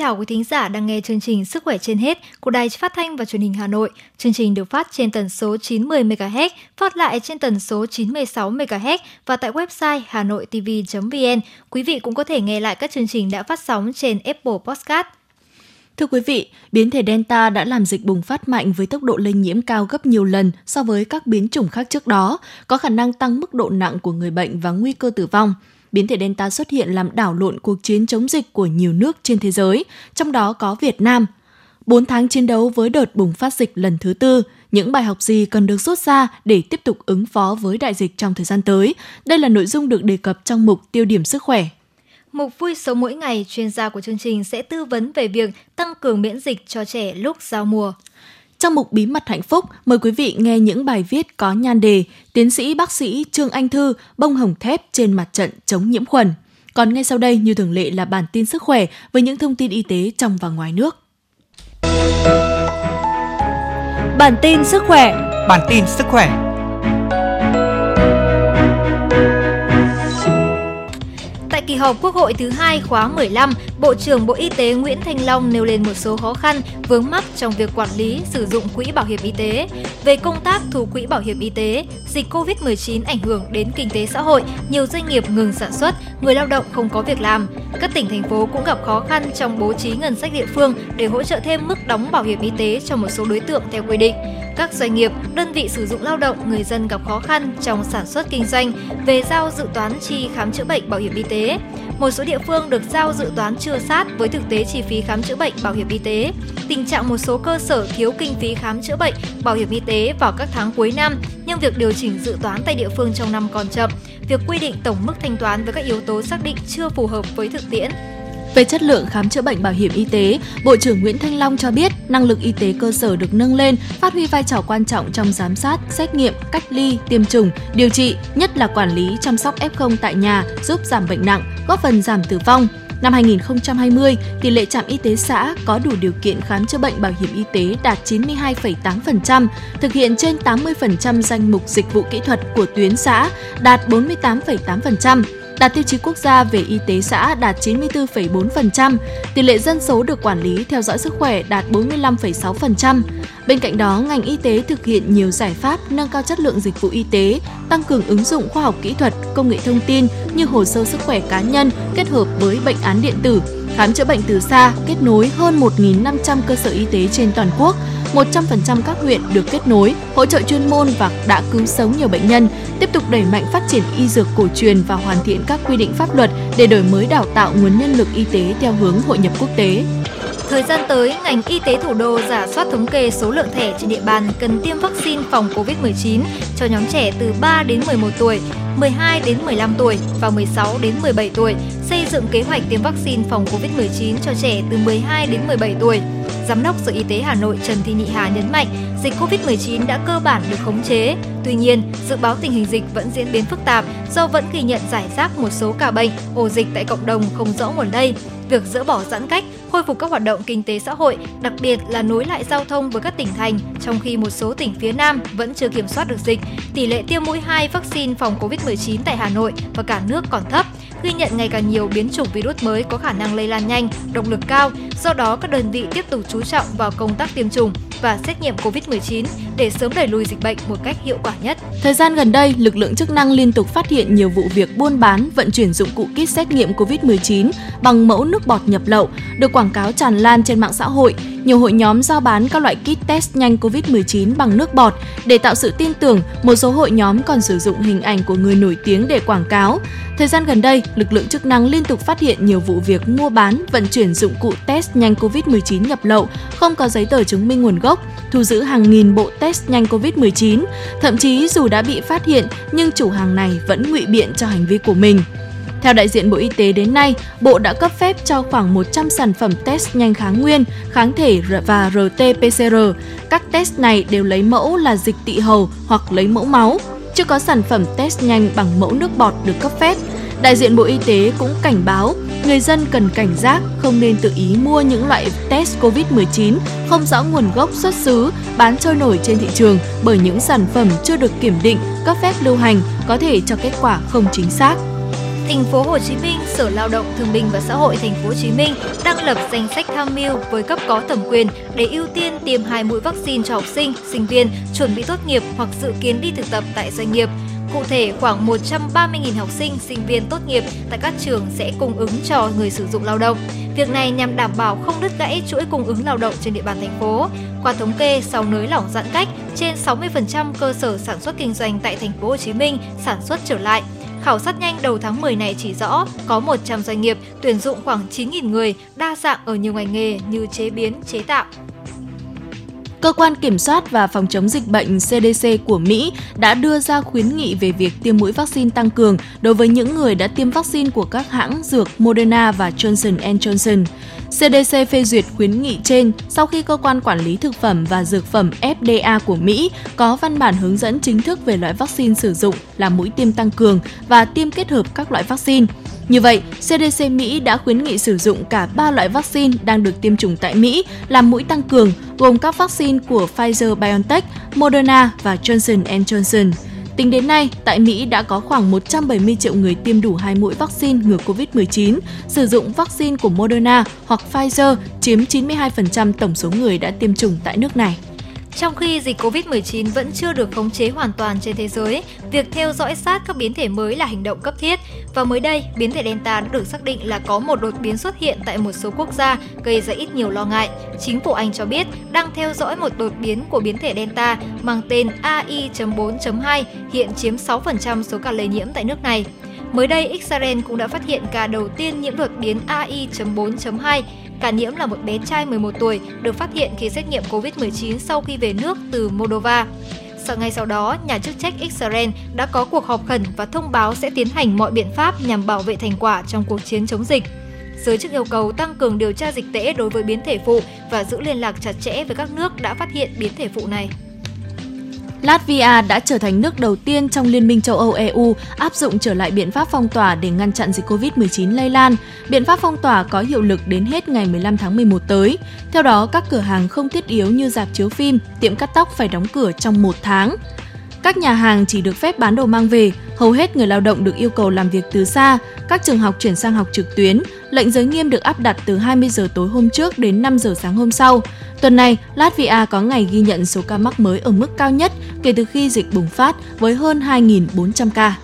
chào quý thính giả đang nghe chương trình Sức khỏe trên hết của Đài Phát thanh và Truyền hình Hà Nội. Chương trình được phát trên tần số 90 MHz, phát lại trên tần số 96 MHz và tại website hanoitv.vn. Quý vị cũng có thể nghe lại các chương trình đã phát sóng trên Apple Podcast. Thưa quý vị, biến thể Delta đã làm dịch bùng phát mạnh với tốc độ lây nhiễm cao gấp nhiều lần so với các biến chủng khác trước đó, có khả năng tăng mức độ nặng của người bệnh và nguy cơ tử vong biến thể Delta xuất hiện làm đảo lộn cuộc chiến chống dịch của nhiều nước trên thế giới, trong đó có Việt Nam. 4 tháng chiến đấu với đợt bùng phát dịch lần thứ tư, những bài học gì cần được rút ra để tiếp tục ứng phó với đại dịch trong thời gian tới? Đây là nội dung được đề cập trong mục tiêu điểm sức khỏe. Mục vui sống mỗi ngày, chuyên gia của chương trình sẽ tư vấn về việc tăng cường miễn dịch cho trẻ lúc giao mùa. Trong mục Bí mật hạnh phúc, mời quý vị nghe những bài viết có nhan đề Tiến sĩ bác sĩ Trương Anh Thư bông hồng thép trên mặt trận chống nhiễm khuẩn. Còn ngay sau đây như thường lệ là bản tin sức khỏe với những thông tin y tế trong và ngoài nước. Bản tin sức khỏe Bản tin sức khỏe kỳ họp Quốc hội thứ hai khóa 15, Bộ trưởng Bộ Y tế Nguyễn Thanh Long nêu lên một số khó khăn vướng mắc trong việc quản lý sử dụng quỹ bảo hiểm y tế. Về công tác thu quỹ bảo hiểm y tế, dịch Covid-19 ảnh hưởng đến kinh tế xã hội, nhiều doanh nghiệp ngừng sản xuất, người lao động không có việc làm. Các tỉnh thành phố cũng gặp khó khăn trong bố trí ngân sách địa phương để hỗ trợ thêm mức đóng bảo hiểm y tế cho một số đối tượng theo quy định các doanh nghiệp, đơn vị sử dụng lao động, người dân gặp khó khăn trong sản xuất kinh doanh về giao dự toán chi khám chữa bệnh bảo hiểm y tế. Một số địa phương được giao dự toán chưa sát với thực tế chi phí khám chữa bệnh bảo hiểm y tế. Tình trạng một số cơ sở thiếu kinh phí khám chữa bệnh bảo hiểm y tế vào các tháng cuối năm, nhưng việc điều chỉnh dự toán tại địa phương trong năm còn chậm. Việc quy định tổng mức thanh toán với các yếu tố xác định chưa phù hợp với thực tiễn. Về chất lượng khám chữa bệnh bảo hiểm y tế, Bộ trưởng Nguyễn Thanh Long cho biết năng lực y tế cơ sở được nâng lên, phát huy vai trò quan trọng trong giám sát, xét nghiệm, cách ly, tiêm chủng, điều trị, nhất là quản lý chăm sóc F0 tại nhà, giúp giảm bệnh nặng, góp phần giảm tử vong. Năm 2020, tỷ lệ trạm y tế xã có đủ điều kiện khám chữa bệnh bảo hiểm y tế đạt 92,8%, thực hiện trên 80% danh mục dịch vụ kỹ thuật của tuyến xã, đạt 48,8% đạt tiêu chí quốc gia về y tế xã đạt 94,4%, tỷ lệ dân số được quản lý theo dõi sức khỏe đạt 45,6%. Bên cạnh đó, ngành y tế thực hiện nhiều giải pháp nâng cao chất lượng dịch vụ y tế, tăng cường ứng dụng khoa học kỹ thuật, công nghệ thông tin như hồ sơ sức khỏe cá nhân kết hợp với bệnh án điện tử, khám chữa bệnh từ xa, kết nối hơn 1.500 cơ sở y tế trên toàn quốc, 100% các huyện được kết nối, hỗ trợ chuyên môn và đã cứu sống nhiều bệnh nhân, tiếp tục đẩy mạnh phát triển y dược cổ truyền và hoàn thiện các quy định pháp luật để đổi mới đào tạo nguồn nhân lực y tế theo hướng hội nhập quốc tế. Thời gian tới, ngành y tế thủ đô giả soát thống kê số lượng thẻ trên địa bàn cần tiêm vaccine phòng COVID-19 cho nhóm trẻ từ 3 đến 11 tuổi, 12 đến 15 tuổi và 16 đến 17 tuổi, xây dựng kế hoạch tiêm vaccine phòng COVID-19 cho trẻ từ 12 đến 17 tuổi. Giám đốc Sở Y tế Hà Nội Trần Thị Nhị Hà nhấn mạnh, dịch COVID-19 đã cơ bản được khống chế. Tuy nhiên, dự báo tình hình dịch vẫn diễn biến phức tạp do vẫn ghi nhận giải rác một số ca bệnh, ổ dịch tại cộng đồng không rõ nguồn lây. Việc dỡ bỏ giãn cách, khôi phục các hoạt động kinh tế xã hội, đặc biệt là nối lại giao thông với các tỉnh thành, trong khi một số tỉnh phía Nam vẫn chưa kiểm soát được dịch. Tỷ lệ tiêm mũi 2 vaccine phòng COVID-19 tại Hà Nội và cả nước còn thấp, ghi nhận ngày càng nhiều biến chủng virus mới có khả năng lây lan nhanh, động lực cao. Do đó, các đơn vị tiếp tục chú trọng vào công tác tiêm chủng và xét nghiệm COVID-19 để sớm đẩy lùi dịch bệnh một cách hiệu quả nhất. Thời gian gần đây, lực lượng chức năng liên tục phát hiện nhiều vụ việc buôn bán, vận chuyển dụng cụ kit xét nghiệm COVID-19 bằng mẫu nước bọt nhập lậu được quảng cáo tràn lan trên mạng xã hội. Nhiều hội nhóm giao bán các loại kit test nhanh COVID-19 bằng nước bọt để tạo sự tin tưởng, một số hội nhóm còn sử dụng hình ảnh của người nổi tiếng để quảng cáo. Thời gian gần đây, lực lượng chức năng liên tục phát hiện nhiều vụ việc mua bán, vận chuyển dụng cụ test nhanh COVID-19 nhập lậu, không có giấy tờ chứng minh nguồn gốc, thu giữ hàng nghìn bộ test nhanh COVID-19. Thậm chí dù đã bị phát hiện nhưng chủ hàng này vẫn ngụy biện cho hành vi của mình. Theo đại diện Bộ Y tế đến nay, Bộ đã cấp phép cho khoảng 100 sản phẩm test nhanh kháng nguyên, kháng thể và RT-PCR. Các test này đều lấy mẫu là dịch tị hầu hoặc lấy mẫu máu. Chưa có sản phẩm test nhanh bằng mẫu nước bọt được cấp phép. Đại diện Bộ Y tế cũng cảnh báo người dân cần cảnh giác không nên tự ý mua những loại test COVID-19 không rõ nguồn gốc xuất xứ bán trôi nổi trên thị trường bởi những sản phẩm chưa được kiểm định, cấp phép lưu hành có thể cho kết quả không chính xác. Thành phố Hồ Chí Minh, Sở Lao động Thương binh và Xã hội Thành phố Hồ Chí Minh đang lập danh sách tham mưu với cấp có thẩm quyền để ưu tiên tiêm hai mũi vaccine cho học sinh, sinh viên chuẩn bị tốt nghiệp hoặc dự kiến đi thực tập tại doanh nghiệp. Cụ thể, khoảng 130.000 học sinh, sinh viên tốt nghiệp tại các trường sẽ cung ứng cho người sử dụng lao động. Việc này nhằm đảm bảo không đứt gãy chuỗi cung ứng lao động trên địa bàn thành phố. Qua thống kê, sau nới lỏng giãn cách, trên 60% cơ sở sản xuất kinh doanh tại thành phố Hồ Chí Minh sản xuất trở lại. Khảo sát nhanh đầu tháng 10 này chỉ rõ có 100 doanh nghiệp tuyển dụng khoảng 9.000 người, đa dạng ở nhiều ngành nghề như chế biến, chế tạo, Cơ quan Kiểm soát và Phòng chống dịch bệnh CDC của Mỹ đã đưa ra khuyến nghị về việc tiêm mũi vaccine tăng cường đối với những người đã tiêm vaccine của các hãng dược Moderna và Johnson Johnson. CDC phê duyệt khuyến nghị trên sau khi cơ quan quản lý thực phẩm và dược phẩm FDA của Mỹ có văn bản hướng dẫn chính thức về loại vaccine sử dụng là mũi tiêm tăng cường và tiêm kết hợp các loại vaccine. Như vậy, CDC Mỹ đã khuyến nghị sử dụng cả 3 loại vaccine đang được tiêm chủng tại Mỹ làm mũi tăng cường, gồm các vaccine của Pfizer-BioNTech, Moderna và Johnson Johnson. Tính đến nay, tại Mỹ đã có khoảng 170 triệu người tiêm đủ hai mũi vaccine ngừa COVID-19, sử dụng vaccine của Moderna hoặc Pfizer chiếm 92% tổng số người đã tiêm chủng tại nước này. Trong khi dịch Covid-19 vẫn chưa được khống chế hoàn toàn trên thế giới, việc theo dõi sát các biến thể mới là hành động cấp thiết. Và mới đây, biến thể Delta đã được xác định là có một đột biến xuất hiện tại một số quốc gia, gây ra ít nhiều lo ngại. Chính phủ Anh cho biết đang theo dõi một đột biến của biến thể Delta mang tên AI.4.2, hiện chiếm 6% số ca lây nhiễm tại nước này. Mới đây, Israel cũng đã phát hiện ca đầu tiên nhiễm đột biến AI.4.2 Cả nhiễm là một bé trai 11 tuổi được phát hiện khi xét nghiệm COVID-19 sau khi về nước từ Moldova. Sau ngay sau đó, nhà chức trách Israel đã có cuộc họp khẩn và thông báo sẽ tiến hành mọi biện pháp nhằm bảo vệ thành quả trong cuộc chiến chống dịch. Giới chức yêu cầu tăng cường điều tra dịch tễ đối với biến thể phụ và giữ liên lạc chặt chẽ với các nước đã phát hiện biến thể phụ này. Latvia đã trở thành nước đầu tiên trong Liên minh châu Âu EU áp dụng trở lại biện pháp phong tỏa để ngăn chặn dịch COVID-19 lây lan. Biện pháp phong tỏa có hiệu lực đến hết ngày 15 tháng 11 tới. Theo đó, các cửa hàng không thiết yếu như dạp chiếu phim, tiệm cắt tóc phải đóng cửa trong một tháng. Các nhà hàng chỉ được phép bán đồ mang về, hầu hết người lao động được yêu cầu làm việc từ xa, các trường học chuyển sang học trực tuyến, lệnh giới nghiêm được áp đặt từ 20 giờ tối hôm trước đến 5 giờ sáng hôm sau. Tuần này, Latvia có ngày ghi nhận số ca mắc mới ở mức cao nhất kể từ khi dịch bùng phát với hơn 2.400 ca.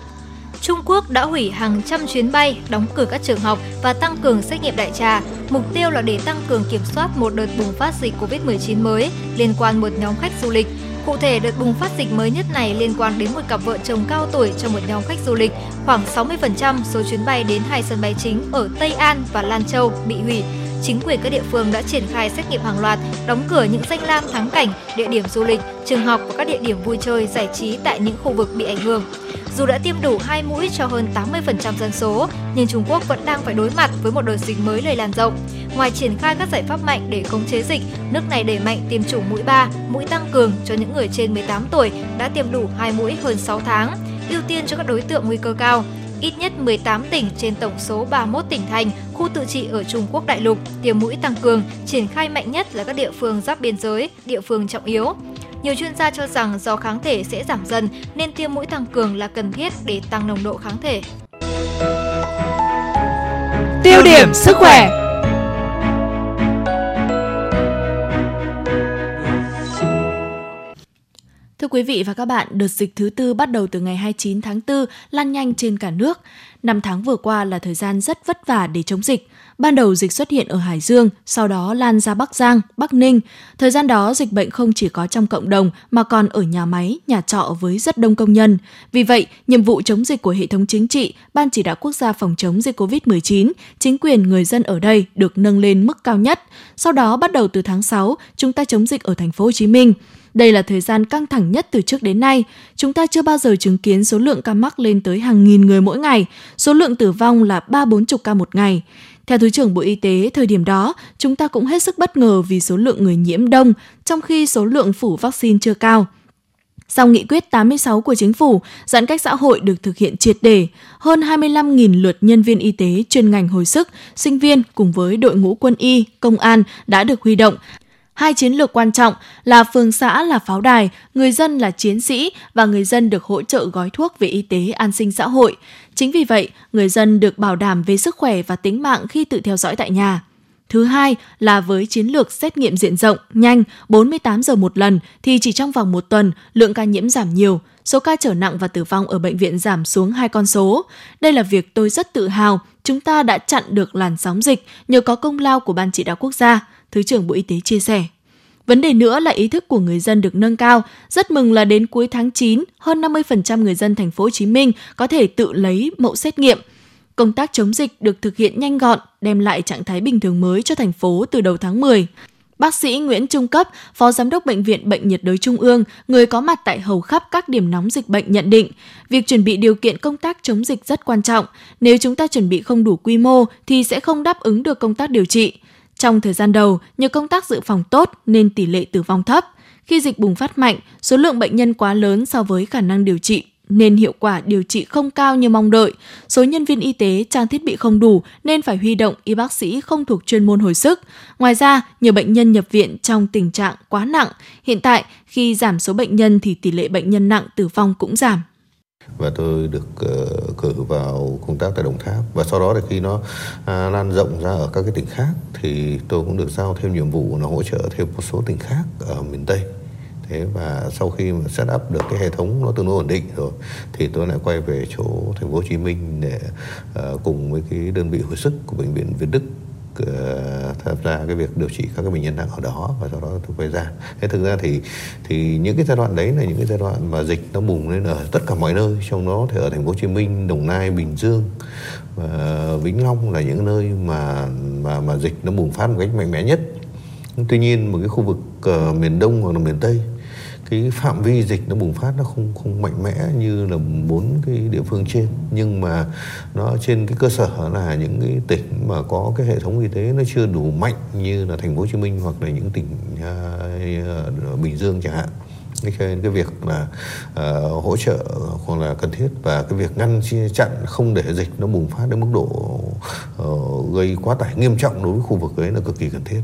Trung Quốc đã hủy hàng trăm chuyến bay, đóng cửa các trường học và tăng cường xét nghiệm đại trà. Mục tiêu là để tăng cường kiểm soát một đợt bùng phát dịch COVID-19 mới liên quan một nhóm khách du lịch. Cụ thể, đợt bùng phát dịch mới nhất này liên quan đến một cặp vợ chồng cao tuổi trong một nhóm khách du lịch. Khoảng 60% số chuyến bay đến hai sân bay chính ở Tây An và Lan Châu bị hủy. Chính quyền các địa phương đã triển khai xét nghiệm hàng loạt, đóng cửa những danh lam thắng cảnh, địa điểm du lịch, trường học và các địa điểm vui chơi giải trí tại những khu vực bị ảnh hưởng. Dù đã tiêm đủ hai mũi cho hơn 80% dân số, nhưng Trung Quốc vẫn đang phải đối mặt với một đợt dịch mới lây lan rộng. Ngoài triển khai các giải pháp mạnh để khống chế dịch, nước này đẩy mạnh tiêm chủng mũi 3, mũi tăng cường cho những người trên 18 tuổi đã tiêm đủ hai mũi hơn 6 tháng, ưu tiên cho các đối tượng nguy cơ cao. Ít nhất 18 tỉnh trên tổng số 31 tỉnh thành, khu tự trị ở Trung Quốc đại lục tiêm mũi tăng cường, triển khai mạnh nhất là các địa phương giáp biên giới, địa phương trọng yếu. Nhiều chuyên gia cho rằng do kháng thể sẽ giảm dần nên tiêm mũi tăng cường là cần thiết để tăng nồng độ kháng thể. Tiêu điểm sức khỏe Thưa quý vị và các bạn, đợt dịch thứ tư bắt đầu từ ngày 29 tháng 4 lan nhanh trên cả nước. Năm tháng vừa qua là thời gian rất vất vả để chống dịch. Ban đầu dịch xuất hiện ở Hải Dương, sau đó lan ra Bắc Giang, Bắc Ninh. Thời gian đó dịch bệnh không chỉ có trong cộng đồng mà còn ở nhà máy, nhà trọ với rất đông công nhân. Vì vậy, nhiệm vụ chống dịch của hệ thống chính trị, Ban chỉ đạo quốc gia phòng chống dịch COVID-19, chính quyền người dân ở đây được nâng lên mức cao nhất. Sau đó bắt đầu từ tháng 6, chúng ta chống dịch ở thành phố Hồ Chí Minh. Đây là thời gian căng thẳng nhất từ trước đến nay. Chúng ta chưa bao giờ chứng kiến số lượng ca mắc lên tới hàng nghìn người mỗi ngày, số lượng tử vong là ba bốn chục ca một ngày. Theo Thứ trưởng Bộ Y tế, thời điểm đó, chúng ta cũng hết sức bất ngờ vì số lượng người nhiễm đông, trong khi số lượng phủ vaccine chưa cao. Sau nghị quyết 86 của chính phủ, giãn cách xã hội được thực hiện triệt để, hơn 25.000 lượt nhân viên y tế chuyên ngành hồi sức, sinh viên cùng với đội ngũ quân y, công an đã được huy động, Hai chiến lược quan trọng là phường xã là pháo đài, người dân là chiến sĩ và người dân được hỗ trợ gói thuốc về y tế an sinh xã hội. Chính vì vậy, người dân được bảo đảm về sức khỏe và tính mạng khi tự theo dõi tại nhà. Thứ hai là với chiến lược xét nghiệm diện rộng, nhanh, 48 giờ một lần thì chỉ trong vòng một tuần, lượng ca nhiễm giảm nhiều, số ca trở nặng và tử vong ở bệnh viện giảm xuống hai con số. Đây là việc tôi rất tự hào, chúng ta đã chặn được làn sóng dịch nhờ có công lao của Ban chỉ đạo quốc gia, Thứ trưởng Bộ Y tế chia sẻ. Vấn đề nữa là ý thức của người dân được nâng cao. Rất mừng là đến cuối tháng 9, hơn 50% người dân thành phố Hồ Chí Minh có thể tự lấy mẫu xét nghiệm. Công tác chống dịch được thực hiện nhanh gọn, đem lại trạng thái bình thường mới cho thành phố từ đầu tháng 10. Bác sĩ Nguyễn Trung Cấp, Phó Giám đốc Bệnh viện Bệnh nhiệt đới Trung ương, người có mặt tại hầu khắp các điểm nóng dịch bệnh nhận định, việc chuẩn bị điều kiện công tác chống dịch rất quan trọng. Nếu chúng ta chuẩn bị không đủ quy mô thì sẽ không đáp ứng được công tác điều trị. Trong thời gian đầu, nhờ công tác dự phòng tốt nên tỷ lệ tử vong thấp. Khi dịch bùng phát mạnh, số lượng bệnh nhân quá lớn so với khả năng điều trị nên hiệu quả điều trị không cao như mong đợi. Số nhân viên y tế trang thiết bị không đủ nên phải huy động y bác sĩ không thuộc chuyên môn hồi sức. Ngoài ra, nhiều bệnh nhân nhập viện trong tình trạng quá nặng. Hiện tại, khi giảm số bệnh nhân thì tỷ lệ bệnh nhân nặng tử vong cũng giảm và tôi được uh, cử vào công tác tại Đồng Tháp. Và sau đó thì khi nó uh, lan rộng ra ở các cái tỉnh khác thì tôi cũng được giao thêm nhiệm vụ là hỗ trợ thêm một số tỉnh khác ở miền Tây. Thế và sau khi mà set up được cái hệ thống nó tương đối ổn định rồi thì tôi lại quay về chỗ thành phố Hồ Chí Minh để uh, cùng với cái đơn vị hồi sức của bệnh viện Việt Đức. Ờ, tham gia cái việc điều trị các cái bệnh nhân nặng ở đó và sau đó tôi quay ra thế thực ra thì thì những cái giai đoạn đấy là những cái giai đoạn mà dịch nó bùng lên ở tất cả mọi nơi. Trong đó thì ở thành phố Hồ Chí Minh Đồng Nai Bình Dương và Vĩnh Long là những nơi mà mà mà dịch nó bùng phát một cách mạnh mẽ nhất. Tuy nhiên một cái khu vực uh, miền Đông hoặc là miền Tây cái phạm vi dịch nó bùng phát nó không không mạnh mẽ như là bốn cái địa phương trên nhưng mà nó trên cái cơ sở là những cái tỉnh mà có cái hệ thống y tế nó chưa đủ mạnh như là thành phố Hồ Chí Minh hoặc là những tỉnh uh, Bình Dương chẳng hạn nên cái việc là uh, hỗ trợ hoặc là cần thiết và cái việc ngăn chặn không để dịch nó bùng phát đến mức độ uh, gây quá tải nghiêm trọng đối với khu vực ấy là cực kỳ cần thiết.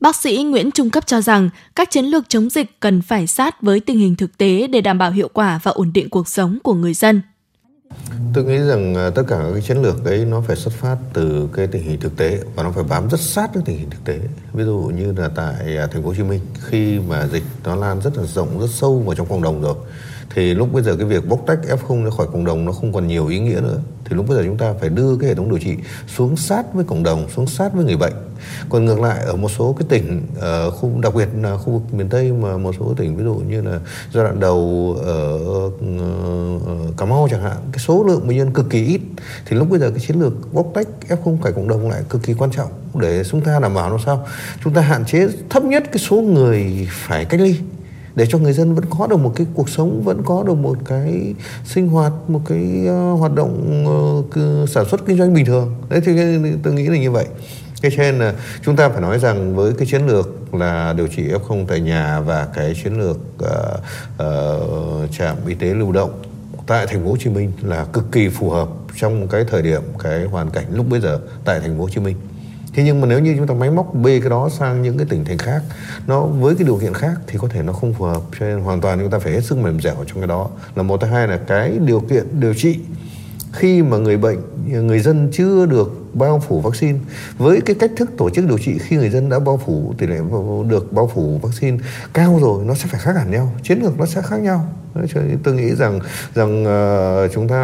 Bác sĩ Nguyễn Trung Cấp cho rằng các chiến lược chống dịch cần phải sát với tình hình thực tế để đảm bảo hiệu quả và ổn định cuộc sống của người dân. Tôi nghĩ rằng à, tất cả các chiến lược ấy nó phải xuất phát từ cái tình hình thực tế và nó phải bám rất sát với tình hình thực tế. Ví dụ như là tại à, thành phố Hồ Chí Minh, khi mà dịch nó lan rất là rộng, rất sâu vào trong cộng đồng rồi thì lúc bây giờ cái việc bóc tách F0 ra khỏi cộng đồng nó không còn nhiều ý nghĩa nữa. Thì lúc bây giờ chúng ta phải đưa cái hệ thống điều trị xuống sát với cộng đồng xuống sát với người bệnh. Còn ngược lại ở một số cái tỉnh ở khu đặc biệt là khu vực miền tây mà một số tỉnh ví dụ như là giai đoạn đầu ở, ờ, ờ, cà mau chẳng hạn cái số lượng bệnh nhân cực kỳ ít. Thì lúc bây giờ cái chiến lược bóc tách f0 khỏi cộng đồng lại cực kỳ quan trọng. Để chúng ta đảm bảo làm sao? Chúng ta hạn chế thấp nhất cái số người phải cách ly để cho người dân vẫn có được một cái cuộc sống vẫn có được một cái sinh hoạt một cái uh, hoạt động uh, sản xuất kinh doanh bình thường. Đấy thì tôi nghĩ là như vậy. Cái trên là chúng ta phải nói rằng với cái chiến lược là điều trị f0 tại nhà và cái chiến lược uh, uh, trạm y tế lưu động tại thành phố Hồ Chí Minh là cực kỳ phù hợp trong cái thời điểm cái hoàn cảnh lúc bây giờ tại thành phố Hồ Chí Minh thế nhưng mà nếu như chúng ta máy móc bê cái đó sang những cái tỉnh thành khác, nó với cái điều kiện khác thì có thể nó không phù hợp, cho nên hoàn toàn chúng ta phải hết sức mềm dẻo trong cái đó. Là một thứ hai là cái điều kiện điều trị khi mà người bệnh, người dân chưa được bao phủ vaccine. Với cái cách thức tổ chức điều trị khi người dân đã bao phủ tỷ lệ được bao phủ vaccine cao rồi nó sẽ phải khác hẳn nhau chiến lược nó sẽ khác nhau. Cho nên tôi nghĩ rằng rằng uh, chúng ta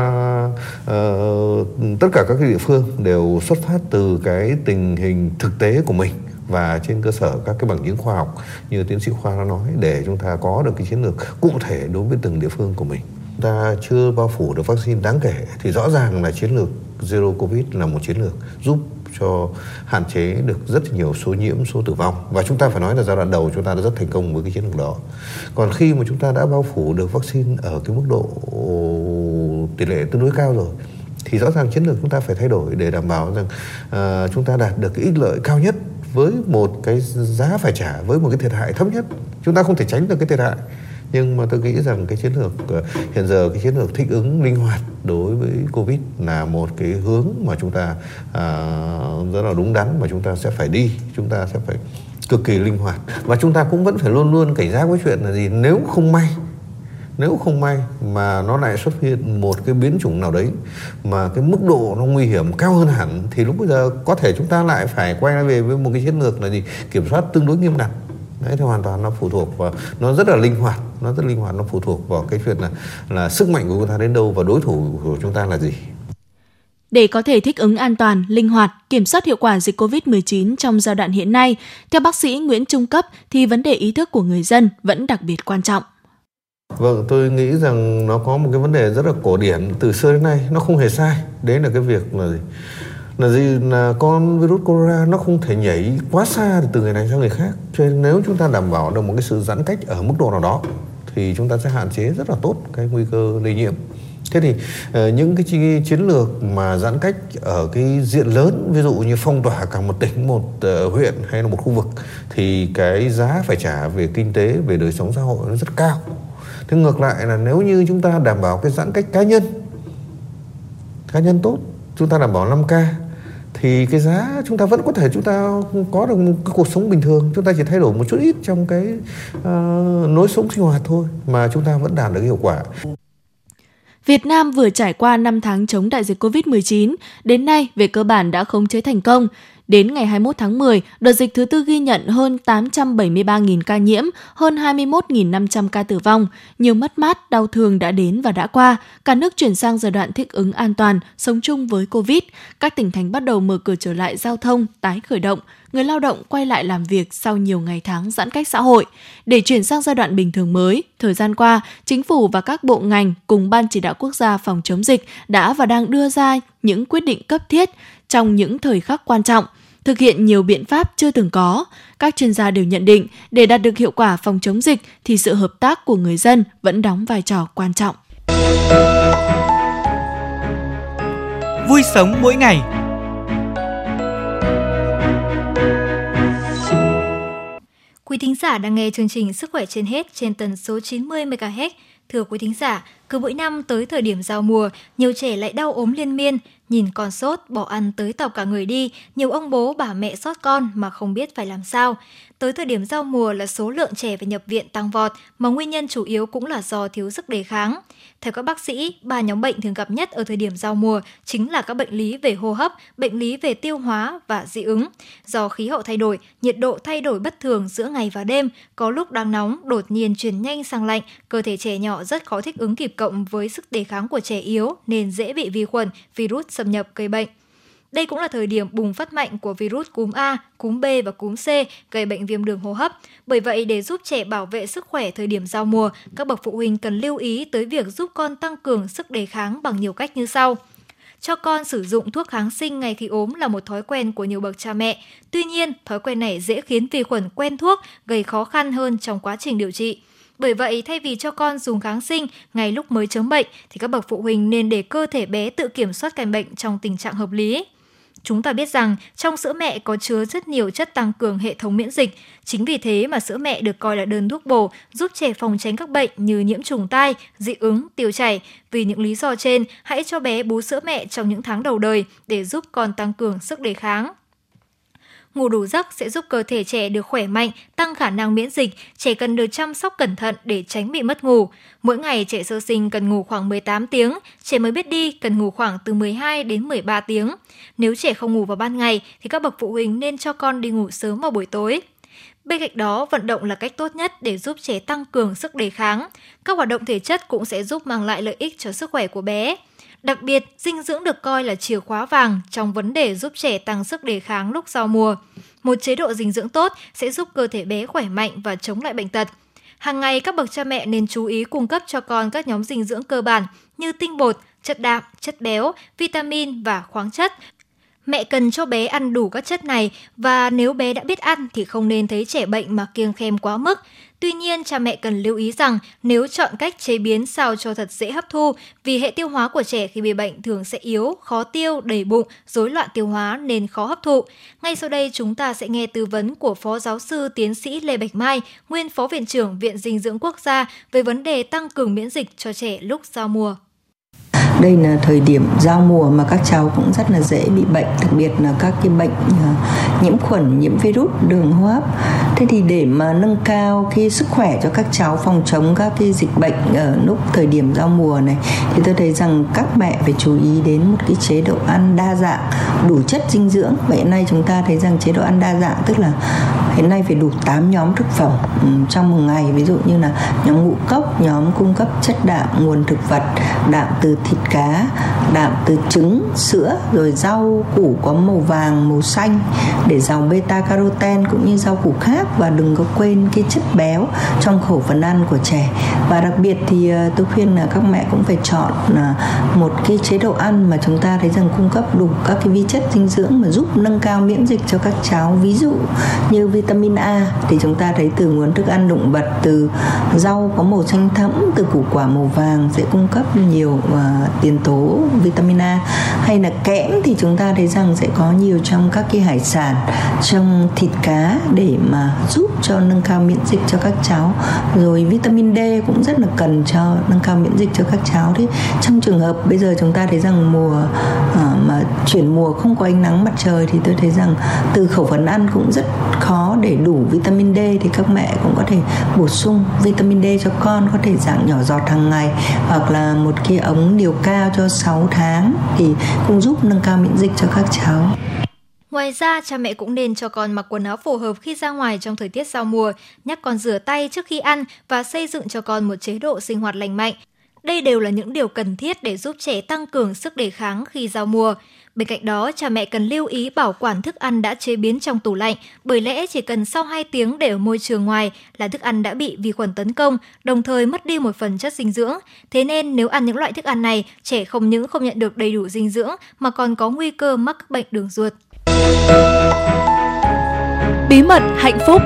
uh, tất cả các cái địa phương đều xuất phát từ cái tình hình thực tế của mình và trên cơ sở các cái bằng chứng khoa học như tiến sĩ khoa đã nói để chúng ta có được cái chiến lược cụ thể đối với từng địa phương của mình. Ta chưa bao phủ được vaccine đáng kể thì rõ ràng là chiến lược zero covid là một chiến lược giúp cho hạn chế được rất nhiều số nhiễm, số tử vong và chúng ta phải nói là giai đoạn đầu chúng ta đã rất thành công với cái chiến lược đó. Còn khi mà chúng ta đã bao phủ được vaccine ở cái mức độ tỷ lệ tương đối cao rồi thì rõ ràng chiến lược chúng ta phải thay đổi để đảm bảo rằng uh, chúng ta đạt được cái ích lợi cao nhất với một cái giá phải trả với một cái thiệt hại thấp nhất. Chúng ta không thể tránh được cái thiệt hại nhưng mà tôi nghĩ rằng cái chiến lược ờ, hiện giờ cái chiến lược thích ứng linh hoạt đối với covid là một cái hướng mà chúng ta à, rất là đúng đắn mà chúng ta sẽ phải đi chúng ta sẽ phải cực kỳ linh hoạt. Và chúng ta cũng vẫn phải luôn luôn cảnh giác với chuyện là gì? Nếu không may nếu không may mà nó lại xuất hiện một cái biến chủng nào đấy mà cái mức độ nó nguy hiểm cao hơn hẳn thì lúc bây giờ có thể chúng ta lại phải quay lại về với một cái chiến lược là gì? Kiểm soát tương đối nghiêm ngặt đấy thì hoàn toàn nó phụ thuộc vào nó rất là linh hoạt nó rất linh hoạt nó phụ thuộc vào cái chuyện là là sức mạnh của chúng ta đến đâu và đối thủ của chúng ta là gì để có thể thích ứng an toàn, linh hoạt, kiểm soát hiệu quả dịch COVID-19 trong giai đoạn hiện nay, theo bác sĩ Nguyễn Trung Cấp thì vấn đề ý thức của người dân vẫn đặc biệt quan trọng. Vâng, tôi nghĩ rằng nó có một cái vấn đề rất là cổ điển từ xưa đến nay, nó không hề sai. Đấy là cái việc là gì? Là gì là con virus corona nó không thể nhảy quá xa từ người này sang người khác. Cho nên nếu chúng ta đảm bảo được một cái sự giãn cách ở mức độ nào đó thì chúng ta sẽ hạn chế rất là tốt cái nguy cơ lây nhiễm. Thế thì ờ, những cái chiến lược mà giãn cách ở cái diện lớn ví dụ như phong tỏa cả một tỉnh, một ờ, huyện hay là một khu vực thì cái giá phải trả về kinh tế, về đời sống xã hội nó rất cao thế ngược lại là nếu như chúng ta đảm bảo cái giãn cách cá nhân cá nhân tốt chúng ta đảm bảo 5 k thì cái giá chúng ta vẫn có thể chúng ta có được một cái cuộc sống bình thường chúng ta chỉ thay đổi một chút ít trong cái ờ, uh, nối sống sinh hoạt thôi mà chúng ta vẫn đạt được hiệu quả Việt Nam vừa trải qua 5 tháng chống đại dịch COVID-19, đến nay về cơ bản đã khống chế thành công. Đến ngày 21 tháng 10, đợt dịch thứ tư ghi nhận hơn 873.000 ca nhiễm, hơn 21.500 ca tử vong. Nhiều mất mát, đau thương đã đến và đã qua. Cả nước chuyển sang giai đoạn thích ứng an toàn, sống chung với Covid. Các tỉnh thành bắt đầu mở cửa trở lại giao thông, tái khởi động người lao động quay lại làm việc sau nhiều ngày tháng giãn cách xã hội. Để chuyển sang giai đoạn bình thường mới, thời gian qua, chính phủ và các bộ ngành cùng Ban chỉ đạo quốc gia phòng chống dịch đã và đang đưa ra những quyết định cấp thiết trong những thời khắc quan trọng, thực hiện nhiều biện pháp chưa từng có. Các chuyên gia đều nhận định để đạt được hiệu quả phòng chống dịch thì sự hợp tác của người dân vẫn đóng vai trò quan trọng. Vui sống mỗi ngày Quý thính giả đang nghe chương trình Sức khỏe trên hết trên tần số 90 MHz. Thưa quý thính giả, cứ mỗi năm tới thời điểm giao mùa, nhiều trẻ lại đau ốm liên miên, nhìn con sốt, bỏ ăn tới tàu cả người đi, nhiều ông bố bà mẹ sót con mà không biết phải làm sao. Tới thời điểm giao mùa là số lượng trẻ phải nhập viện tăng vọt, mà nguyên nhân chủ yếu cũng là do thiếu sức đề kháng. Theo các bác sĩ, ba nhóm bệnh thường gặp nhất ở thời điểm giao mùa chính là các bệnh lý về hô hấp, bệnh lý về tiêu hóa và dị ứng. Do khí hậu thay đổi, nhiệt độ thay đổi bất thường giữa ngày và đêm, có lúc đang nóng, đột nhiên chuyển nhanh sang lạnh, cơ thể trẻ nhỏ rất khó thích ứng kịp cộng với sức đề kháng của trẻ yếu nên dễ bị vi khuẩn, virus xâm nhập gây bệnh. Đây cũng là thời điểm bùng phát mạnh của virus cúm A, cúm B và cúm C gây bệnh viêm đường hô hấp. Bởi vậy, để giúp trẻ bảo vệ sức khỏe thời điểm giao mùa, các bậc phụ huynh cần lưu ý tới việc giúp con tăng cường sức đề kháng bằng nhiều cách như sau. Cho con sử dụng thuốc kháng sinh ngay khi ốm là một thói quen của nhiều bậc cha mẹ. Tuy nhiên, thói quen này dễ khiến vi khuẩn quen thuốc, gây khó khăn hơn trong quá trình điều trị. Bởi vậy, thay vì cho con dùng kháng sinh ngay lúc mới chớm bệnh, thì các bậc phụ huynh nên để cơ thể bé tự kiểm soát căn bệnh trong tình trạng hợp lý. Chúng ta biết rằng trong sữa mẹ có chứa rất nhiều chất tăng cường hệ thống miễn dịch. Chính vì thế mà sữa mẹ được coi là đơn thuốc bổ giúp trẻ phòng tránh các bệnh như nhiễm trùng tai, dị ứng, tiêu chảy. Vì những lý do trên, hãy cho bé bú sữa mẹ trong những tháng đầu đời để giúp con tăng cường sức đề kháng. Ngủ đủ giấc sẽ giúp cơ thể trẻ được khỏe mạnh, tăng khả năng miễn dịch. Trẻ cần được chăm sóc cẩn thận để tránh bị mất ngủ. Mỗi ngày trẻ sơ sinh cần ngủ khoảng 18 tiếng, trẻ mới biết đi cần ngủ khoảng từ 12 đến 13 tiếng. Nếu trẻ không ngủ vào ban ngày thì các bậc phụ huynh nên cho con đi ngủ sớm vào buổi tối. Bên cạnh đó, vận động là cách tốt nhất để giúp trẻ tăng cường sức đề kháng. Các hoạt động thể chất cũng sẽ giúp mang lại lợi ích cho sức khỏe của bé. Đặc biệt, dinh dưỡng được coi là chìa khóa vàng trong vấn đề giúp trẻ tăng sức đề kháng lúc giao mùa. Một chế độ dinh dưỡng tốt sẽ giúp cơ thể bé khỏe mạnh và chống lại bệnh tật. Hàng ngày các bậc cha mẹ nên chú ý cung cấp cho con các nhóm dinh dưỡng cơ bản như tinh bột, chất đạm, chất béo, vitamin và khoáng chất Mẹ cần cho bé ăn đủ các chất này và nếu bé đã biết ăn thì không nên thấy trẻ bệnh mà kiêng khem quá mức. Tuy nhiên, cha mẹ cần lưu ý rằng nếu chọn cách chế biến sao cho thật dễ hấp thu, vì hệ tiêu hóa của trẻ khi bị bệnh thường sẽ yếu, khó tiêu, đầy bụng, rối loạn tiêu hóa nên khó hấp thụ. Ngay sau đây chúng ta sẽ nghe tư vấn của Phó Giáo sư Tiến sĩ Lê Bạch Mai, nguyên Phó Viện trưởng Viện Dinh dưỡng Quốc gia về vấn đề tăng cường miễn dịch cho trẻ lúc giao mùa đây là thời điểm giao mùa mà các cháu cũng rất là dễ bị bệnh đặc biệt là các cái bệnh à, nhiễm khuẩn nhiễm virus đường hô hấp thế thì để mà nâng cao cái sức khỏe cho các cháu, phòng chống các cái dịch bệnh ở lúc thời điểm giao mùa này, thì tôi thấy rằng các mẹ phải chú ý đến một cái chế độ ăn đa dạng, đủ chất dinh dưỡng. Vậy nay chúng ta thấy rằng chế độ ăn đa dạng, tức là hiện nay phải đủ 8 nhóm thực phẩm ừ, trong một ngày. Ví dụ như là nhóm ngũ cốc, nhóm cung cấp chất đạm, nguồn thực vật, đạm từ thịt cá, đạm từ trứng, sữa, rồi rau củ có màu vàng, màu xanh để giàu beta caroten cũng như rau củ khác. Và đừng có quên cái chất béo trong khẩu phần ăn của trẻ. Và đặc biệt thì ờ, tôi khuyên là các mẹ cũng phải chọn ờ, một cái chế độ ăn mà chúng ta thấy rằng cung cấp đủ các cái vi chất dinh dưỡng mà giúp nâng cao miễn dịch cho các cháu. Ví dụ như vitamin vitamin A thì chúng ta thấy từ nguồn thức ăn động vật từ rau có màu xanh thẫm từ củ quả màu vàng sẽ cung cấp nhiều uh, tiền tố vitamin A. Hay là kẽm thì chúng ta thấy rằng sẽ có nhiều trong các cái hải sản trong thịt cá để mà giúp cho nâng cao miễn dịch cho các cháu. Rồi vitamin D cũng rất là cần cho nâng cao miễn dịch cho các cháu đấy. Trong trường hợp bây giờ chúng ta thấy rằng mùa uh, mà chuyển mùa không có ánh nắng mặt trời thì tôi thấy rằng từ khẩu phần ăn cũng rất khó để đủ vitamin D thì các mẹ cũng có thể bổ sung vitamin D cho con có thể dạng nhỏ giọt hàng ngày hoặc là một cái ống liều cao cho 6 tháng thì cũng giúp nâng cao miễn dịch cho các cháu. Ngoài ra, cha mẹ cũng nên cho con mặc quần áo phù hợp khi ra ngoài trong thời tiết giao mùa, nhắc con rửa tay trước khi ăn và xây dựng cho con một chế độ sinh hoạt lành mạnh. Đây đều là những điều cần thiết để giúp trẻ tăng cường sức đề kháng khi giao mùa. Bên cạnh đó, cha mẹ cần lưu ý bảo quản thức ăn đã chế biến trong tủ lạnh, bởi lẽ chỉ cần sau 2 tiếng để ở môi trường ngoài là thức ăn đã bị vi khuẩn tấn công, đồng thời mất đi một phần chất dinh dưỡng. Thế nên nếu ăn những loại thức ăn này, trẻ không những không nhận được đầy đủ dinh dưỡng mà còn có nguy cơ mắc các bệnh đường ruột. Bí mật hạnh phúc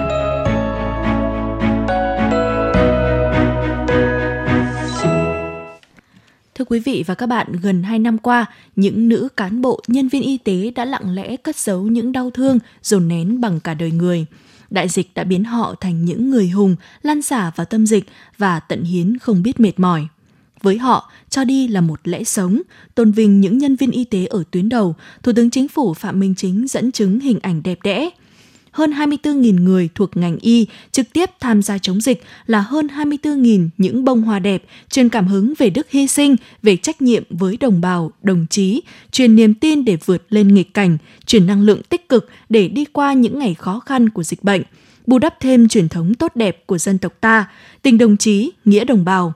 Thưa quý vị và các bạn, gần 2 năm qua, những nữ cán bộ, nhân viên y tế đã lặng lẽ cất giấu những đau thương dồn nén bằng cả đời người. Đại dịch đã biến họ thành những người hùng, lan xả vào tâm dịch và tận hiến không biết mệt mỏi. Với họ, cho đi là một lẽ sống, tôn vinh những nhân viên y tế ở tuyến đầu, Thủ tướng Chính phủ Phạm Minh Chính dẫn chứng hình ảnh đẹp đẽ, hơn 24.000 người thuộc ngành y trực tiếp tham gia chống dịch là hơn 24.000 những bông hoa đẹp, truyền cảm hứng về đức hy sinh, về trách nhiệm với đồng bào, đồng chí, truyền niềm tin để vượt lên nghịch cảnh, truyền năng lượng tích cực để đi qua những ngày khó khăn của dịch bệnh, bù đắp thêm truyền thống tốt đẹp của dân tộc ta, tình đồng chí, nghĩa đồng bào.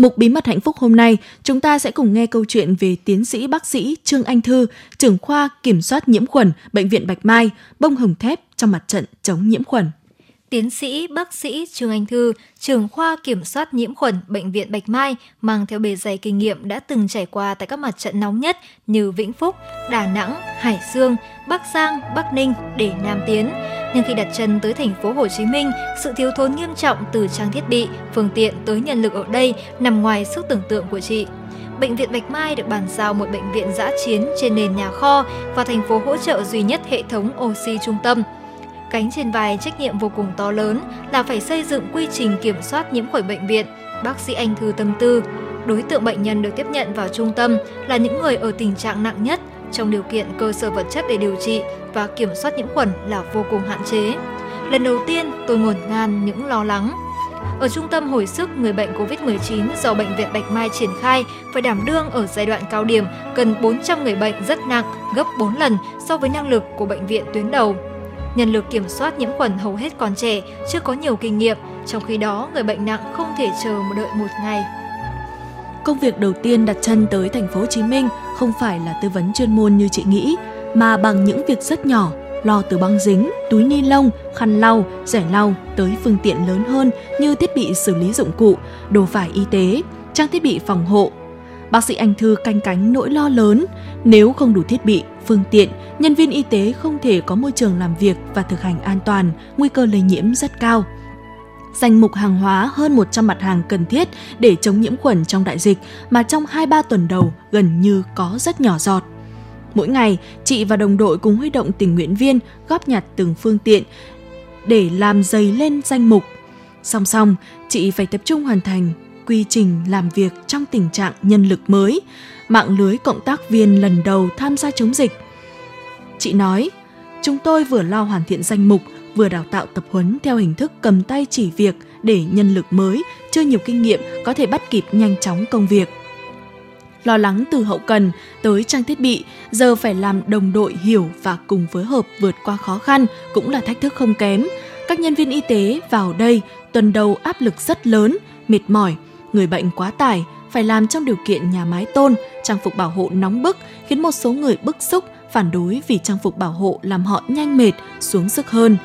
Mục Bí mật hạnh phúc hôm nay, chúng ta sẽ cùng nghe câu chuyện về tiến sĩ bác sĩ Trương Anh Thư, trưởng khoa kiểm soát nhiễm khuẩn, Bệnh viện Bạch Mai, bông hồng thép trong mặt trận chống nhiễm khuẩn. Tiến sĩ bác sĩ Trương Anh Thư, trưởng khoa kiểm soát nhiễm khuẩn Bệnh viện Bạch Mai, mang theo bề dày kinh nghiệm đã từng trải qua tại các mặt trận nóng nhất như Vĩnh Phúc, Đà Nẵng, Hải Dương, Bắc Giang, Bắc Ninh để Nam Tiến. Nhưng khi đặt chân tới thành phố Hồ Chí Minh, sự thiếu thốn nghiêm trọng từ trang thiết bị, phương tiện tới nhân lực ở đây nằm ngoài sức tưởng tượng của chị. Bệnh viện Bạch Mai được bàn giao một bệnh viện giã chiến trên nền nhà kho và thành phố hỗ trợ duy nhất hệ thống oxy trung tâm – Cánh trên vai trách nhiệm vô cùng to lớn là phải xây dựng quy trình kiểm soát nhiễm khuẩn bệnh viện. Bác sĩ Anh Thư tâm tư, đối tượng bệnh nhân được tiếp nhận vào trung tâm là những người ở tình trạng nặng nhất trong điều kiện cơ sở vật chất để điều trị và kiểm soát nhiễm khuẩn là vô cùng hạn chế. Lần đầu tiên tôi ngổn ngang những lo lắng. Ở trung tâm hồi sức người bệnh COVID-19 do Bệnh viện Bạch Mai triển khai phải đảm đương ở giai đoạn cao điểm cần 400 người bệnh rất nặng, gấp 4 lần so với năng lực của bệnh viện tuyến đầu. Nhân lực kiểm soát nhiễm khuẩn hầu hết còn trẻ, chưa có nhiều kinh nghiệm, trong khi đó người bệnh nặng không thể chờ một đợi một ngày. Công việc đầu tiên đặt chân tới thành phố Hồ Chí Minh không phải là tư vấn chuyên môn như chị nghĩ, mà bằng những việc rất nhỏ, lo từ băng dính, túi ni lông, khăn lau, rẻ lau tới phương tiện lớn hơn như thiết bị xử lý dụng cụ, đồ vải y tế, trang thiết bị phòng hộ. Bác sĩ Anh Thư canh cánh nỗi lo lớn, nếu không đủ thiết bị, phương tiện, nhân viên y tế không thể có môi trường làm việc và thực hành an toàn, nguy cơ lây nhiễm rất cao. Danh mục hàng hóa hơn 100 mặt hàng cần thiết để chống nhiễm khuẩn trong đại dịch mà trong 2-3 tuần đầu gần như có rất nhỏ giọt. Mỗi ngày, chị và đồng đội cùng huy động tình nguyện viên góp nhặt từng phương tiện để làm dày lên danh mục. Song song, chị phải tập trung hoàn thành quy trình làm việc trong tình trạng nhân lực mới, mạng lưới cộng tác viên lần đầu tham gia chống dịch. Chị nói, chúng tôi vừa lo hoàn thiện danh mục, vừa đào tạo tập huấn theo hình thức cầm tay chỉ việc để nhân lực mới, chưa nhiều kinh nghiệm có thể bắt kịp nhanh chóng công việc. Lo lắng từ hậu cần tới trang thiết bị, giờ phải làm đồng đội hiểu và cùng phối hợp vượt qua khó khăn cũng là thách thức không kém. Các nhân viên y tế vào đây tuần đầu áp lực rất lớn, mệt mỏi, người bệnh quá tải, phải làm trong điều kiện nhà mái tôn, trang phục bảo hộ nóng bức khiến một số người bức xúc, phản đối vì trang phục bảo hộ làm họ nhanh mệt, xuống sức hơn.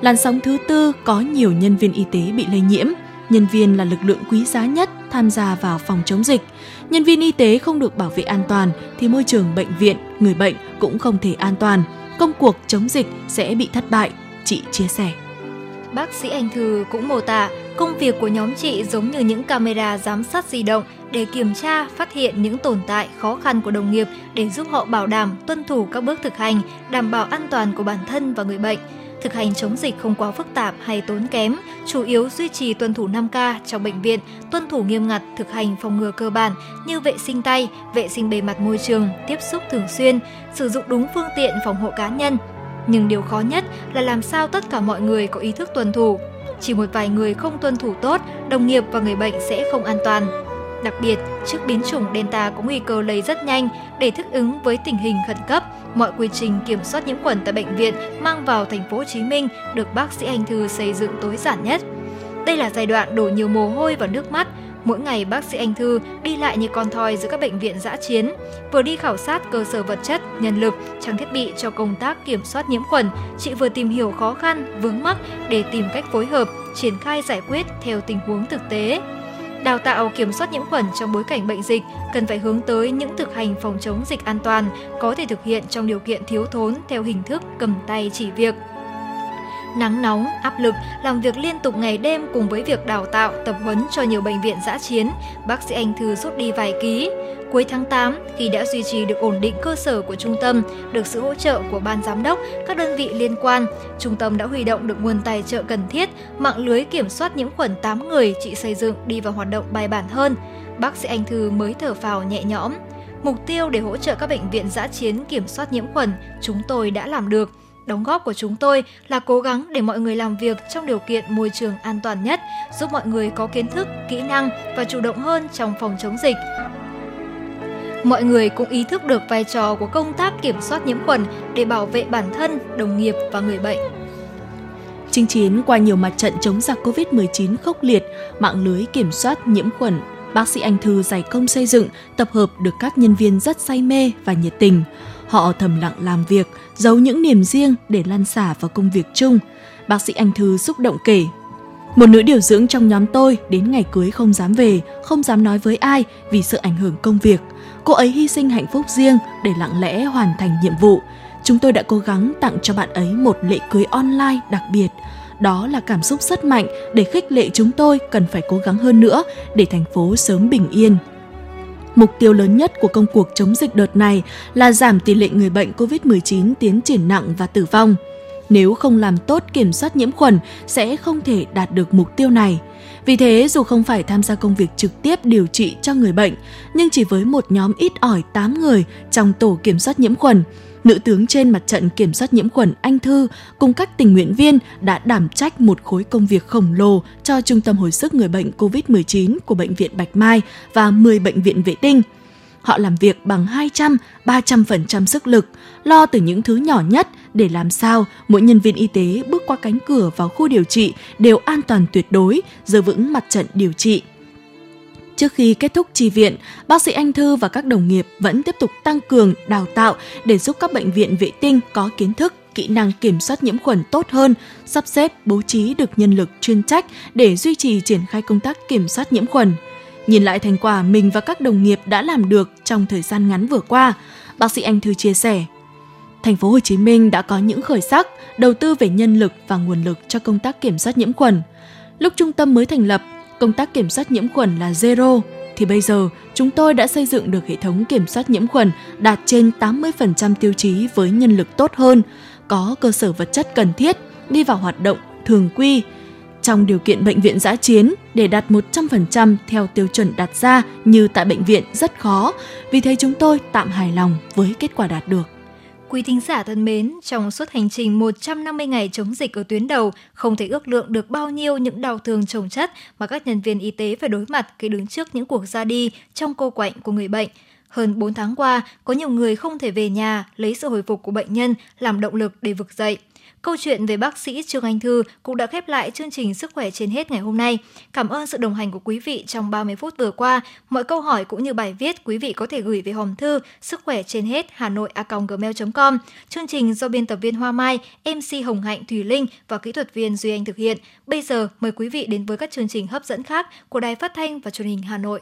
Làn sóng thứ tư có nhiều nhân viên y tế bị lây nhiễm. Nhân viên là lực lượng quý giá nhất tham gia vào phòng chống dịch. Nhân viên y tế không được bảo vệ an toàn thì môi trường bệnh viện, người bệnh cũng không thể an toàn. Công cuộc chống dịch sẽ bị thất bại, chị chia sẻ. Bác sĩ Anh Thư cũng mô tả công việc của nhóm chị giống như những camera giám sát di động để kiểm tra, phát hiện những tồn tại, khó khăn của đồng nghiệp để giúp họ bảo đảm tuân thủ các bước thực hành, đảm bảo an toàn của bản thân và người bệnh. Thực hành chống dịch không quá phức tạp hay tốn kém, chủ yếu duy trì tuân thủ 5K trong bệnh viện, tuân thủ nghiêm ngặt thực hành phòng ngừa cơ bản như vệ sinh tay, vệ sinh bề mặt môi trường, tiếp xúc thường xuyên, sử dụng đúng phương tiện phòng hộ cá nhân. Nhưng điều khó nhất là làm sao tất cả mọi người có ý thức tuân thủ. Chỉ một vài người không tuân thủ tốt, đồng nghiệp và người bệnh sẽ không an toàn. Đặc biệt, trước biến chủng Delta có nguy cơ lây rất nhanh để thích ứng với tình hình khẩn cấp, mọi quy trình kiểm soát nhiễm khuẩn tại bệnh viện mang vào thành phố Hồ Chí Minh được bác sĩ Anh Thư xây dựng tối giản nhất. Đây là giai đoạn đổ nhiều mồ hôi và nước mắt, Mỗi ngày bác sĩ Anh Thư đi lại như con thoi giữa các bệnh viện giã chiến, vừa đi khảo sát cơ sở vật chất, nhân lực, trang thiết bị cho công tác kiểm soát nhiễm khuẩn, chị vừa tìm hiểu khó khăn, vướng mắc để tìm cách phối hợp, triển khai giải quyết theo tình huống thực tế. Đào tạo kiểm soát nhiễm khuẩn trong bối cảnh bệnh dịch cần phải hướng tới những thực hành phòng chống dịch an toàn, có thể thực hiện trong điều kiện thiếu thốn theo hình thức cầm tay chỉ việc. Nắng nóng, áp lực, làm việc liên tục ngày đêm cùng với việc đào tạo, tập huấn cho nhiều bệnh viện giã chiến, bác sĩ Anh Thư rút đi vài ký. Cuối tháng 8, khi đã duy trì được ổn định cơ sở của trung tâm, được sự hỗ trợ của ban giám đốc, các đơn vị liên quan, trung tâm đã huy động được nguồn tài trợ cần thiết, mạng lưới kiểm soát nhiễm khuẩn 8 người chị xây dựng đi vào hoạt động bài bản hơn. Bác sĩ Anh Thư mới thở phào nhẹ nhõm. Mục tiêu để hỗ trợ các bệnh viện giã chiến kiểm soát nhiễm khuẩn, chúng tôi đã làm được. Đóng góp của chúng tôi là cố gắng để mọi người làm việc trong điều kiện môi trường an toàn nhất, giúp mọi người có kiến thức, kỹ năng và chủ động hơn trong phòng chống dịch. Mọi người cũng ý thức được vai trò của công tác kiểm soát nhiễm khuẩn để bảo vệ bản thân, đồng nghiệp và người bệnh. Chinh chiến qua nhiều mặt trận chống giặc COVID-19 khốc liệt, mạng lưới kiểm soát nhiễm khuẩn, bác sĩ Anh Thư giải công xây dựng, tập hợp được các nhân viên rất say mê và nhiệt tình. Họ thầm lặng làm việc, giấu những niềm riêng để lan xả vào công việc chung. Bác sĩ Anh Thư xúc động kể. Một nữ điều dưỡng trong nhóm tôi đến ngày cưới không dám về, không dám nói với ai vì sợ ảnh hưởng công việc. Cô ấy hy sinh hạnh phúc riêng để lặng lẽ hoàn thành nhiệm vụ. Chúng tôi đã cố gắng tặng cho bạn ấy một lễ cưới online đặc biệt. Đó là cảm xúc rất mạnh để khích lệ chúng tôi cần phải cố gắng hơn nữa để thành phố sớm bình yên. Mục tiêu lớn nhất của công cuộc chống dịch đợt này là giảm tỷ lệ người bệnh COVID-19 tiến triển nặng và tử vong. Nếu không làm tốt kiểm soát nhiễm khuẩn, sẽ không thể đạt được mục tiêu này. Vì thế, dù không phải tham gia công việc trực tiếp điều trị cho người bệnh, nhưng chỉ với một nhóm ít ỏi 8 người trong tổ kiểm soát nhiễm khuẩn, nữ tướng trên mặt trận kiểm soát nhiễm khuẩn Anh Thư cùng các tình nguyện viên đã đảm trách một khối công việc khổng lồ cho Trung tâm hồi sức người bệnh COVID-19 của Bệnh viện Bạch Mai và 10 bệnh viện vệ tinh. Họ làm việc bằng 200, 300% sức lực, lo từ những thứ nhỏ nhất để làm sao mỗi nhân viên y tế bước qua cánh cửa vào khu điều trị đều an toàn tuyệt đối, giữ vững mặt trận điều trị. Trước khi kết thúc tri viện, bác sĩ Anh Thư và các đồng nghiệp vẫn tiếp tục tăng cường đào tạo để giúp các bệnh viện vệ tinh có kiến thức, kỹ năng kiểm soát nhiễm khuẩn tốt hơn, sắp xếp bố trí được nhân lực chuyên trách để duy trì triển khai công tác kiểm soát nhiễm khuẩn. Nhìn lại thành quả mình và các đồng nghiệp đã làm được trong thời gian ngắn vừa qua, bác sĩ Anh Thư chia sẻ, thành phố Hồ Chí Minh đã có những khởi sắc, đầu tư về nhân lực và nguồn lực cho công tác kiểm soát nhiễm khuẩn. Lúc trung tâm mới thành lập, công tác kiểm soát nhiễm khuẩn là zero, thì bây giờ chúng tôi đã xây dựng được hệ thống kiểm soát nhiễm khuẩn đạt trên 80% tiêu chí với nhân lực tốt hơn, có cơ sở vật chất cần thiết, đi vào hoạt động thường quy. Trong điều kiện bệnh viện giã chiến, để đạt 100% theo tiêu chuẩn đặt ra như tại bệnh viện rất khó, vì thế chúng tôi tạm hài lòng với kết quả đạt được. Quý thính giả thân mến, trong suốt hành trình 150 ngày chống dịch ở tuyến đầu, không thể ước lượng được bao nhiêu những đau thương trồng chất mà các nhân viên y tế phải đối mặt khi đứng trước những cuộc ra đi trong cô quạnh của người bệnh. Hơn 4 tháng qua, có nhiều người không thể về nhà lấy sự hồi phục của bệnh nhân làm động lực để vực dậy. Câu chuyện về bác sĩ Trương Anh Thư cũng đã khép lại chương trình Sức khỏe trên hết ngày hôm nay. Cảm ơn sự đồng hành của quý vị trong 30 phút vừa qua. Mọi câu hỏi cũng như bài viết quý vị có thể gửi về hòm thư sức khỏe trên hết hà nội a gmail.com. Chương trình do biên tập viên Hoa Mai, MC Hồng Hạnh Thùy Linh và kỹ thuật viên Duy Anh thực hiện. Bây giờ mời quý vị đến với các chương trình hấp dẫn khác của Đài Phát thanh và Truyền hình Hà Nội.